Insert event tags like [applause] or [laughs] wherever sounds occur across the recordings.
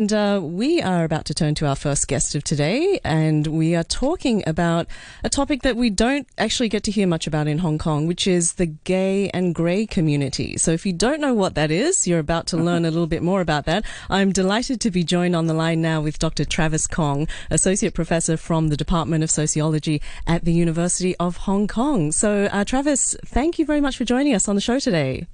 And uh, we are about to turn to our first guest of today, and we are talking about a topic that we don't actually get to hear much about in Hong Kong, which is the gay and grey community. So, if you don't know what that is, you're about to learn a little bit more about that. I'm delighted to be joined on the line now with Dr. Travis Kong, Associate Professor from the Department of Sociology at the University of Hong Kong. So, uh, Travis, thank you very much for joining us on the show today.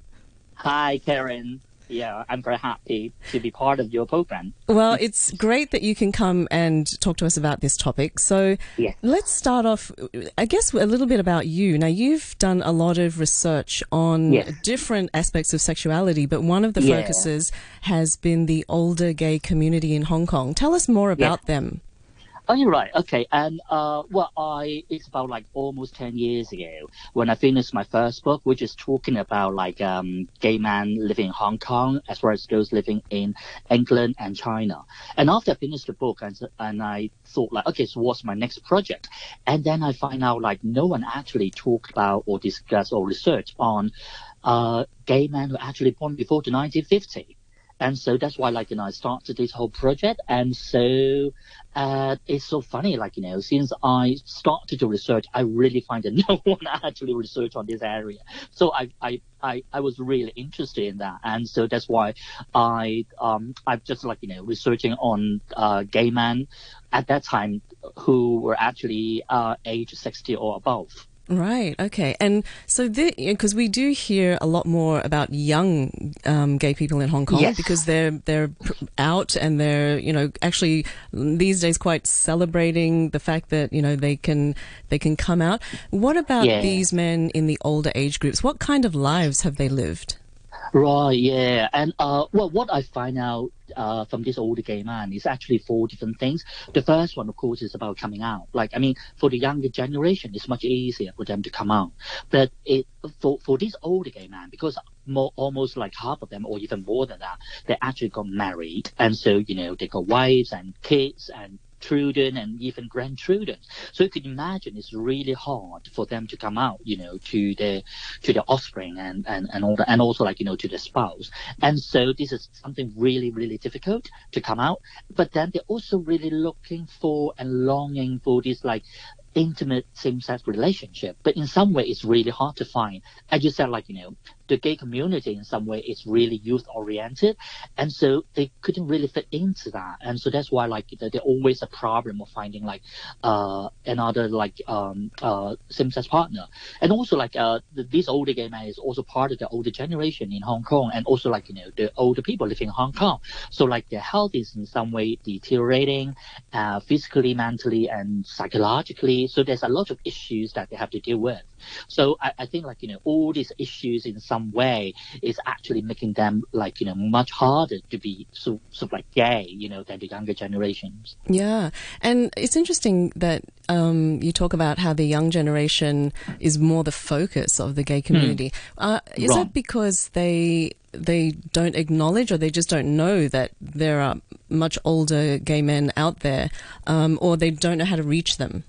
Hi, Karen yeah, I'm very happy to be part of your program. Well, it's great that you can come and talk to us about this topic. So yeah. let's start off, I guess, a little bit about you. Now, you've done a lot of research on different aspects of sexuality, but one of the yeah. focuses has been the older gay community in Hong Kong. Tell us more about them. Oh, you're right. Okay, and uh, well, I it's about like almost ten years ago when I finished my first book, which is talking about like um, gay men living in Hong Kong as well as girls living in England and China. And after I finished the book, and and I thought like, okay, so what's my next project? And then I find out like no one actually talked about or discussed or researched on uh, gay men who actually born before the 1950. And so that's why, like, you know, I started this whole project. And so, uh, it's so funny, like, you know, since I started to research, I really find that [laughs] no one actually research on this area. So I, I, I, I was really interested in that. And so that's why I, um, I'm just like, you know, researching on, uh, gay men at that time who were actually, uh, age 60 or above. Right. Okay. And so, because we do hear a lot more about young um, gay people in Hong Kong yes. because they're they're out and they're you know actually these days quite celebrating the fact that you know they can they can come out. What about yeah. these men in the older age groups? What kind of lives have they lived? Right, yeah. And uh, well, what I find out uh, from this older gay man is actually four different things. The first one, of course, is about coming out. Like, I mean, for the younger generation, it's much easier for them to come out. But it for for this older gay man, because more almost like half of them, or even more than that, they actually got married, and so you know they got wives and kids and children and even grandchildren. So you could imagine it's really hard for them to come out, you know, to their to their offspring and, and, and all that and also like, you know, to their spouse. And so this is something really, really difficult to come out. But then they're also really looking for and longing for this like intimate same-sex relationship. But in some way, it's really hard to find. As you said, like, you know, the gay community in some way is really youth-oriented. And so they couldn't really fit into that. And so that's why, like, there's always a problem of finding, like, uh, another, like, um, uh, same-sex partner. And also, like, uh, this older gay man is also part of the older generation in Hong Kong and also, like, you know, the older people living in Hong Kong. So, like, their health is in some way deteriorating, uh, physically, mentally, and psychologically. So there's a lot of issues that they have to deal with. So I, I think like, you know, all these issues in some way is actually making them like, you know, much harder to be so, sort of like gay, you know, than the younger generations. Yeah. And it's interesting that um, you talk about how the young generation is more the focus of the gay community. Hmm. Uh, is Wrong. that because they they don't acknowledge or they just don't know that there are much older gay men out there, um, or they don't know how to reach them?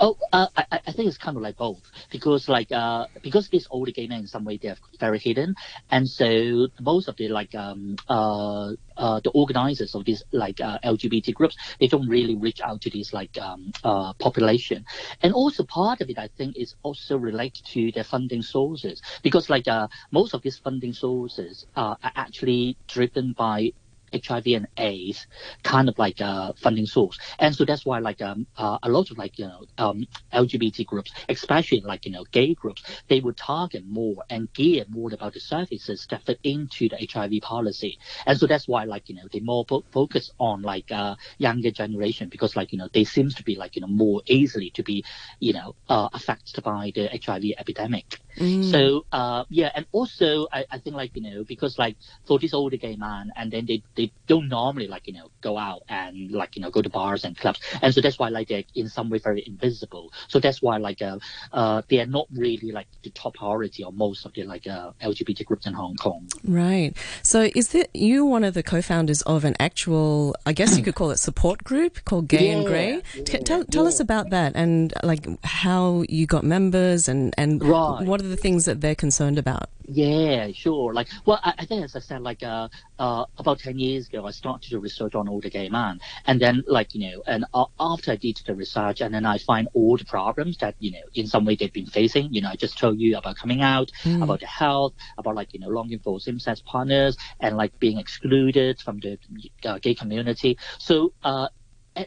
Oh, uh, I, I think it's kind of like both because like uh, because these older gay men in some way they're very hidden, and so most of the like um uh uh the organizers of these like uh, LGBT groups they don't really reach out to this like um uh population, and also part of it I think is also related to their funding sources because like uh most of these funding sources uh, are actually driven by HIV and AIDS kind of like a funding source. And so that's why like um, uh, a lot of like, you know, um, LGBT groups, especially like, you know, gay groups, they would target more and gear more about the services that fit into the HIV policy. And so that's why like, you know, they more fo- focus on like uh, younger generation because like, you know, they seems to be like, you know, more easily to be, you know, uh, affected by the HIV epidemic. Mm. So uh, yeah, and also I, I think like, you know, because like for this older gay man and then they they don't normally like you know go out and like you know go to bars and clubs and so that's why like they're in some way very invisible so that's why like uh, uh they are not really like the top priority or most of the like uh, lgbt groups in hong kong Right. So is that you one of the co-founders of an actual, I guess you could call it support group called Gay and Grey? yeah, tell tell us about that and like how you got members and and Right. what are are the things that they're concerned about? Yeah, sure. Like, well, I, I think as I said, like, uh, uh, about 10 years ago, I started to research on older gay men. And then, like, you know, and uh, after I did the research and then I find all the problems that, you know, in some way they've been facing, you know, I just told you about coming out, Mm. about the health, about like, you know, longing for same-sex partners and like being excluded from the uh, gay community. So, uh,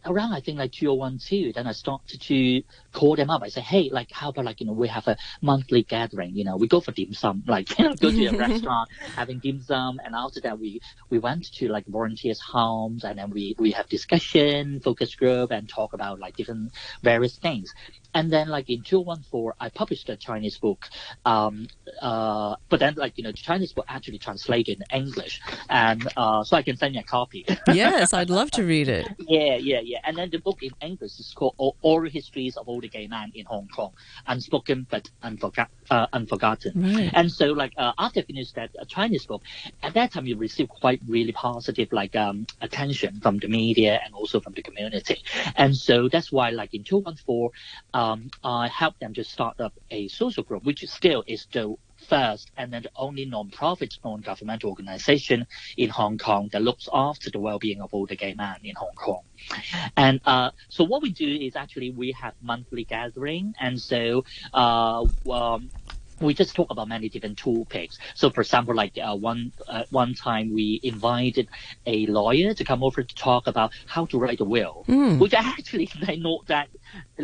around I think like 2012, then I started to call them up. I say, hey, like how about like you know we have a monthly gathering. You know we go for dim sum, [laughs] like you know go to a [laughs] restaurant having dim sum, and after that we we went to like volunteers' homes, and then we we have discussion, focus group, and talk about like different various things. And then like in 2014, I published a Chinese book. Um, uh, but then like you know the Chinese book actually translated in English, and uh, so I can send you a copy. yes, I'd love to read it. [laughs] Yeah, yeah, yeah. And then the book in English is called O- Oral Histories of Older Gay Men in Hong Kong, Unspoken but Unforgot, uh, Unforgotten. Right. And so, like, uh, after I finished that uh, Chinese book, at that time, you received quite really positive, like, um, attention from the media and also from the community. And so that's why, like, in 2014, um, I helped them to start up a social group, which still is the first and then the only non-profit, non-governmental organization in Hong Kong that looks after the well-being of older gay men in Hong Kong. And uh, so what we do is actually we have monthly gathering, and so uh, um, we just talk about many different topics. So, for example, like uh, one uh, one time we invited a lawyer to come over to talk about how to write a will, Mm. which actually [laughs] is not that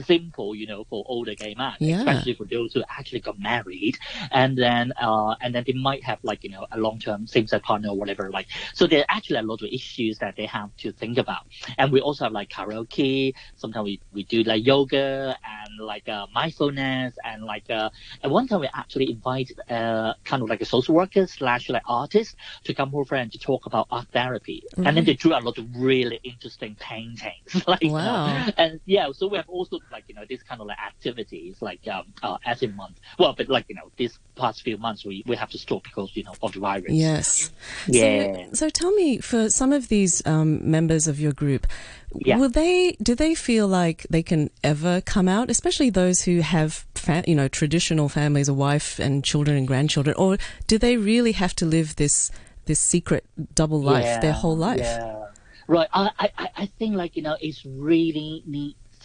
simple, you know, for older gay men, Yeah. especially for those who actually got married, and then uh, and then they might have like you know a long term same sex partner or whatever. Like, so there are actually a lot of issues that they have to think about. And we also have like karaoke. Sometimes we, we do like yoga and like uh, mindfulness and like uh, at one time we actually invited uh, kind of like a social worker slash like artist to come over and to talk about art therapy. And then they drew a lot of really interesting paintings. [laughs] like you know, Wow. and yeah, so we have also like you know this kind of like activities like um uh, every month. Well, but like you know these past few months we, we have to stop because you know of the virus. Yes. Yeah. So, so tell me, for some of these um, members of your group, Yeah. will they? Do they feel like they can ever come out, especially those who have, fa- you know, traditional families, a wife and children and grandchildren, or do they really have to live this this secret double life their whole life? Yeah. Right. I, I, I- think like, you know, it's really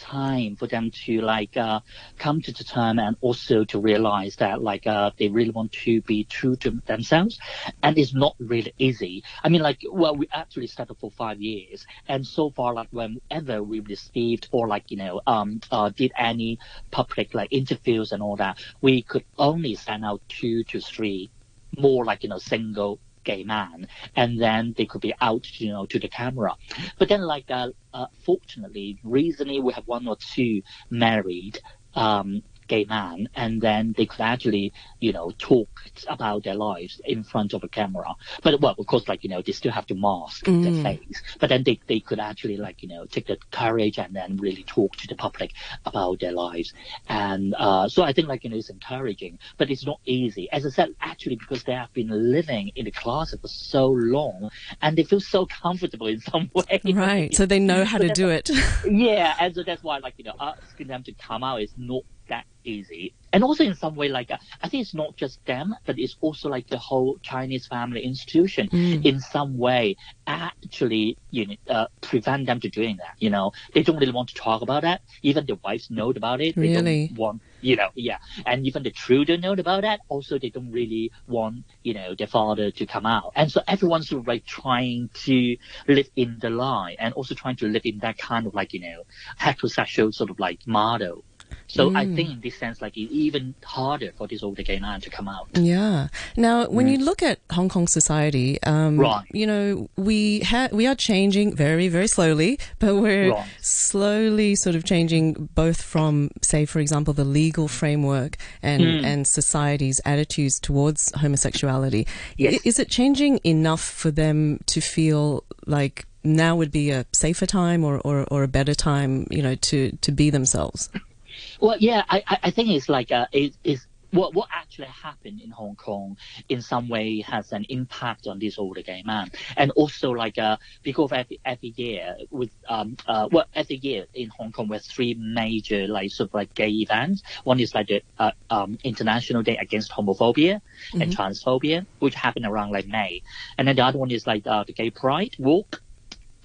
time for them to like uh, come to the term and also to realize that like uh, they really want to be true to themselves. And it's not really easy. I mean like well we actually started for five years. And so far like whenever we received or like you know um uh, did any public like interviews and all that we could only send out two to three more like you know single gay man and then they could be out you know to the camera. But then like uh, uh fortunately recently we have one or two married um gay man and then they could actually you know talk about their lives in front of a camera but well of course like you know they still have to mask their Mm. face but then they, they could actually like you know take the courage and then really talk to the public about their lives and uh so i think like you know it's encouraging but it's not easy as i said actually because they have been living in the closet for so long and they feel so comfortable in some [laughs] way Right. So they know how to do it. [laughs] yeah, and so that's why, like, you know, asking them to come out is not that easy. And also, in some way, like, uh, I think it's not just them, but it's also like the whole Chinese family institution Mm. in some way actually, you know, uh, prevent them to doing that. You know, they don't really want to talk about that. Even the wives know about it. They Really? don't want, you know, yeah. And even the children know about that. Also, they don't really want, you know, their father to come out. And so everyone's sort of like trying to live in the lie and also trying to live in that kind of like, you know, heterosexual sort of like model. So I Mm. think in this sense, like it's even harder for this older gay man to come out. Yeah. Now, when you look at Hong Kong society, um, Mm. Right. you know, we ha- we are changing very, very slowly, but we're Right. slowly sort of changing both from, say, for example, the legal framework and Mm. and society's attitudes towards homosexuality. Yes. I- Is it changing enough for them to feel like now would be a safer time or, or, or a better time, you know, to, to be themselves? Well, yeah, I, I- think it's like uh, it, it's what what actually happened in Hong Kong in some way has an impact on this older gay man, and also like uh because every every year with um uh well every year in Hong Kong with three major like sort of like gay events. One is like the uh, um International Day Against Homophobia mm-hmm. and Transphobia, which happened around like May, and then the other one is like uh, the Gay Pride Walk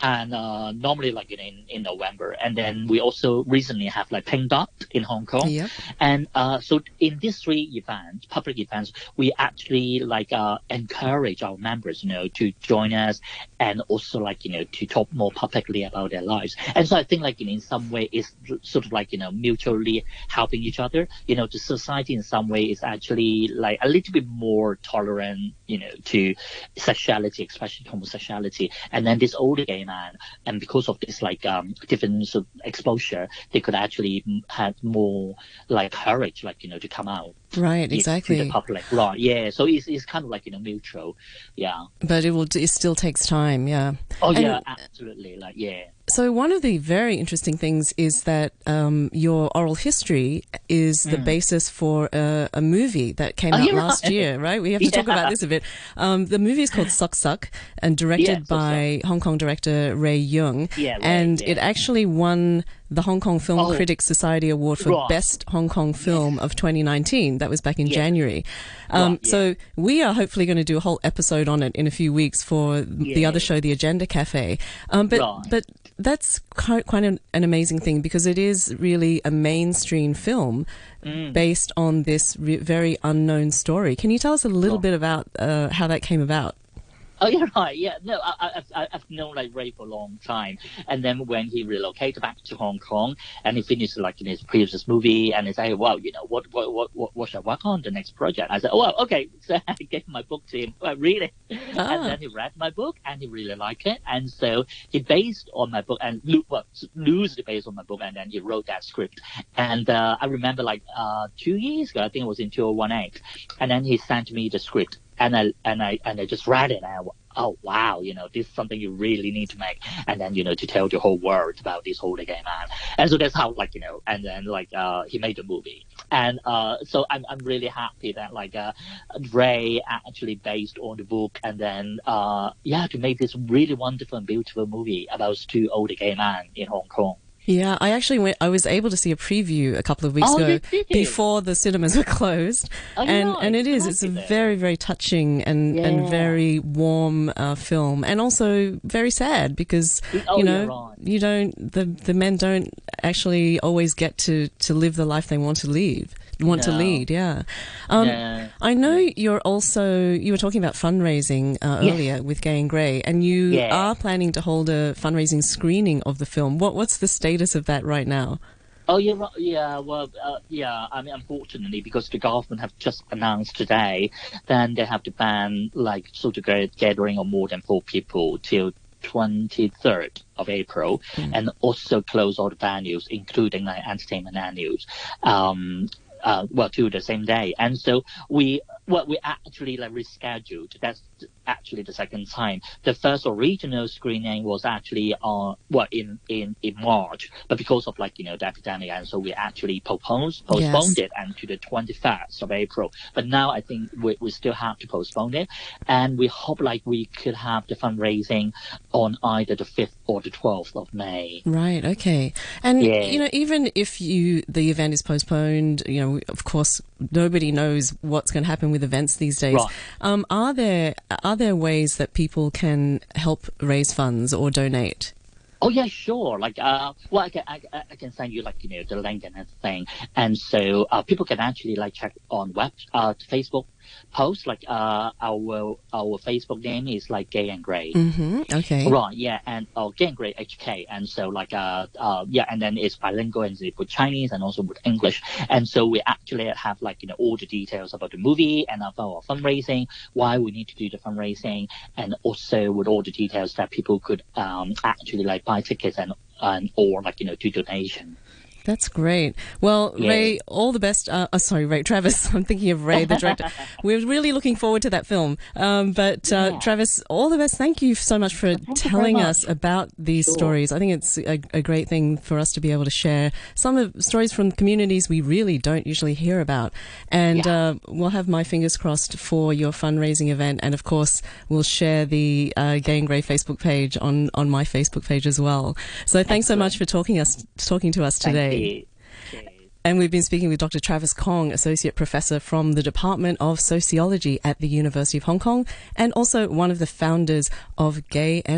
and uh, normally like in in November. And then we also recently have like Pink Dot in Hong Kong. Yep. And uh, so in these three events, public events, we actually like uh, encourage our members, you know, to join us and also like you know to talk more publicly about their lives. And so I think like you know, in some way it's sort of like you know mutually helping each other. You know, the society in some way is actually like a little bit more tolerant, you know, to sexuality, especially homosexuality. And then this older gay and because of this like um different of exposure, they could actually have more like courage, like you know, to come out. Right, exactly. To the public, right? Yeah. So it's, it's kind of like you know mutual, yeah. But it will. It still takes time, yeah. Oh and yeah, absolutely. Like yeah. So one of the very interesting things is that um, your oral history is the mm. basis for a, a, movie that came oh, out last right. year, right? We have to yeah. [laughs] talk about this a bit. Um, the movie is called Suk Suk and directed yeah, by Hong Kong director Ray Yeung, yeah, right, and it actually won the Hong Kong Film oh, Critics Society Award for right. Best Hong Kong Film yes. of 2019. That was back in yeah. January. Um, right, yeah. So we are hopefully going to do a whole episode on it in a few weeks for yeah. the other show, The Agenda Cafe. Um, but right. but that's quite, quite an, an, amazing thing because it is really a mainstream film mm. based on this re- very unknown story. Can you tell us a little bit about uh, how that came about? [laughs] Oh yeah, right. Yeah, no, I, I, I've known like Ray for a long time, and then when he relocated back to Hong Kong and he finished like in his previous movie, and he said, "Well, you know, what what what what, what should I work on the next project?" I said, "Oh, well, okay." [laughs] So I gave my book to him, I read it, ah. and then he read my book and he really liked it, and so he based on my book and well, loosely based on my book, and then he wrote that script. And uh, I remember like uh, two years ago, I think it was in 2018, and then he sent me the script and I and I and I just read it and I, oh wow, you know, this is something you really need to make, and then you know to tell the whole world about this whole game man, and so that's how like you know, and then like uh he made the movie, and uh so I'm I'm really happy that like uh Ray actually based on the book, and then uh yeah to make this really wonderful and beautiful movie about two older gay men in Hong Kong. Yeah, I actually went. I was able to see a preview a couple of weeks oh, ago before the cinemas were [laughs] closed, oh, and know, and it is. It's a very very touching and yeah. and very warm uh, film, and also very sad because oh, you know right. you don't the the men don't actually always get to to live the life they want to live want no. to lead. Yeah. Um, no. I know you're also you were talking about fundraising uh, yes. earlier with Gay and Grey, and you yeah. are planning to hold a fundraising screening of the film. What what's the status of that right now? Oh yeah, yeah. Well, uh, yeah. I mean, unfortunately, because the government have just announced today, then they have to ban like sort of gathering of more than four people till 23rd of April, mm. and also close all the venues, including like entertainment venues. Um, uh, well, to the same day. And so we, what we actually like rescheduled. That's actually the second time. The first original screening was actually on, well, in, in, in March, but because of like, you know, the epidemic, and so we actually postponed, postponed yes. it and to the 21st of April. But now I think we, we still have to postpone it. And we hope like we could have the fundraising on either the 5th or the 12th of May. Right. Okay. And, Yeah. you know, even if you, the event is postponed, you know, of course, nobody knows what's going to happen with events these days. Right. Um, are there, are there ways that people can help raise funds or donate? Oh yeah, sure. Like, uh, well, I can I, I can send you like you know the link and everything, and so uh, people can actually like check on web uh Facebook post like uh our our Facebook name is like Gay and Grey. Mm-hmm. Okay. Right. Yeah. And oh, Gay and Grey HK. And so like uh uh yeah, and then it's bilingual and it's with Chinese and also with English. And so we actually have like you know all the details about the movie and about our fundraising, why we need to do the fundraising, and also with all the details that people could um actually like buy tickets and and or like you know do donation. That's great. Well, Yeah. Ray, all the best. Uh, oh, sorry, Ray, Travis. [laughs] I'm thinking of Ray, the director. [laughs] We're really looking forward to that film. Um, but uh, Yeah. Travis, all the best. Thank you so much for very telling much. us about these Sure. stories. I think it's a, a great thing for us to be able to share some of stories from communities we really don't usually hear about. And Yeah. uh, we'll have my fingers crossed for your fundraising event. And of course, we'll share the uh, Gay and Grey Facebook page on, on my Facebook page as well. So thanks so much for talking us talking to us Thank today. And we've been speaking with Dr. Travis Kong, Associate Professor from the Department of Sociology at the University of Hong Kong, and also one of the founders of Gay and